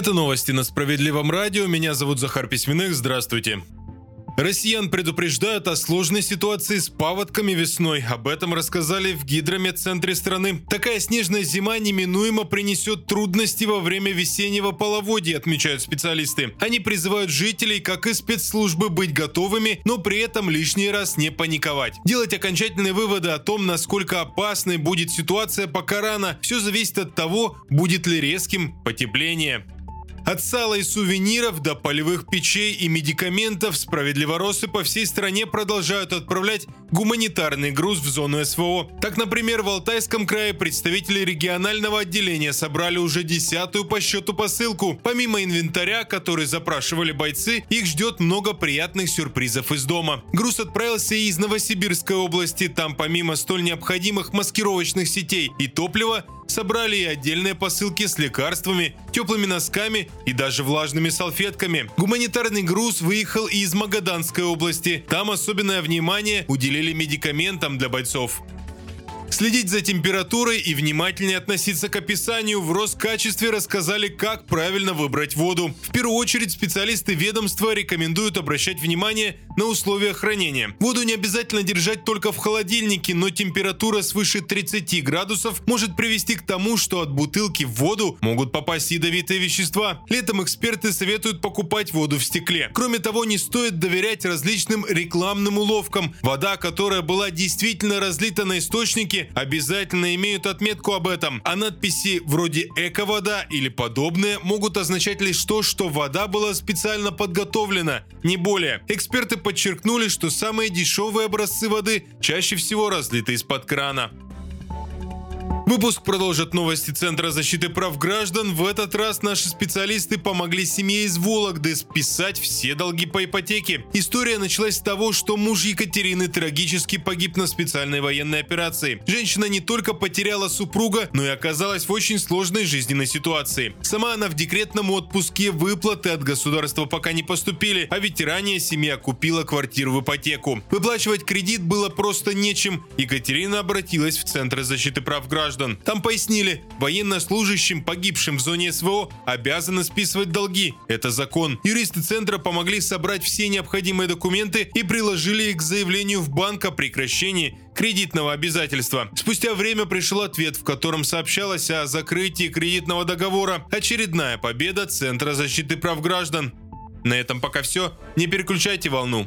Это новости на Справедливом радио. Меня зовут Захар Письменных. Здравствуйте. Россиян предупреждают о сложной ситуации с паводками весной. Об этом рассказали в гидрометцентре страны. Такая снежная зима неминуемо принесет трудности во время весеннего половодья, отмечают специалисты. Они призывают жителей, как и спецслужбы, быть готовыми, но при этом лишний раз не паниковать. Делать окончательные выводы о том, насколько опасной будет ситуация, пока рано. Все зависит от того, будет ли резким потепление. От сала и сувениров до полевых печей и медикаментов справедливоросы по всей стране продолжают отправлять гуманитарный груз в зону СВО. Так, например, в Алтайском крае представители регионального отделения собрали уже десятую по счету посылку. Помимо инвентаря, который запрашивали бойцы, их ждет много приятных сюрпризов из дома. Груз отправился и из Новосибирской области. Там помимо столь необходимых маскировочных сетей и топлива, собрали и отдельные посылки с лекарствами, теплыми носками и даже влажными салфетками. Гуманитарный груз выехал и из Магаданской области. Там особенное внимание уделили медикаментам для бойцов. Следить за температурой и внимательнее относиться к описанию в Роскачестве рассказали, как правильно выбрать воду. В первую очередь специалисты ведомства рекомендуют обращать внимание на условия хранения. Воду не обязательно держать только в холодильнике, но температура свыше 30 градусов может привести к тому, что от бутылки в воду могут попасть ядовитые вещества. Летом эксперты советуют покупать воду в стекле. Кроме того, не стоит доверять различным рекламным уловкам. Вода, которая была действительно разлита на источнике, обязательно имеют отметку об этом, а надписи вроде «эко-вода» или подобные могут означать лишь то, что вода была специально подготовлена, не более. Эксперты подчеркнули, что самые дешевые образцы воды чаще всего разлиты из-под крана. Выпуск продолжит новости Центра защиты прав граждан. В этот раз наши специалисты помогли семье из Вологды списать все долги по ипотеке. История началась с того, что муж Екатерины трагически погиб на специальной военной операции. Женщина не только потеряла супруга, но и оказалась в очень сложной жизненной ситуации. Сама она в декретном отпуске, выплаты от государства пока не поступили, а ведь ранее семья купила квартиру в ипотеку. Выплачивать кредит было просто нечем. Екатерина обратилась в Центр защиты прав граждан граждан. Там пояснили, военнослужащим, погибшим в зоне СВО, обязаны списывать долги. Это закон. Юристы центра помогли собрать все необходимые документы и приложили их к заявлению в банк о прекращении кредитного обязательства. Спустя время пришел ответ, в котором сообщалось о закрытии кредитного договора. Очередная победа Центра защиты прав граждан. На этом пока все. Не переключайте волну.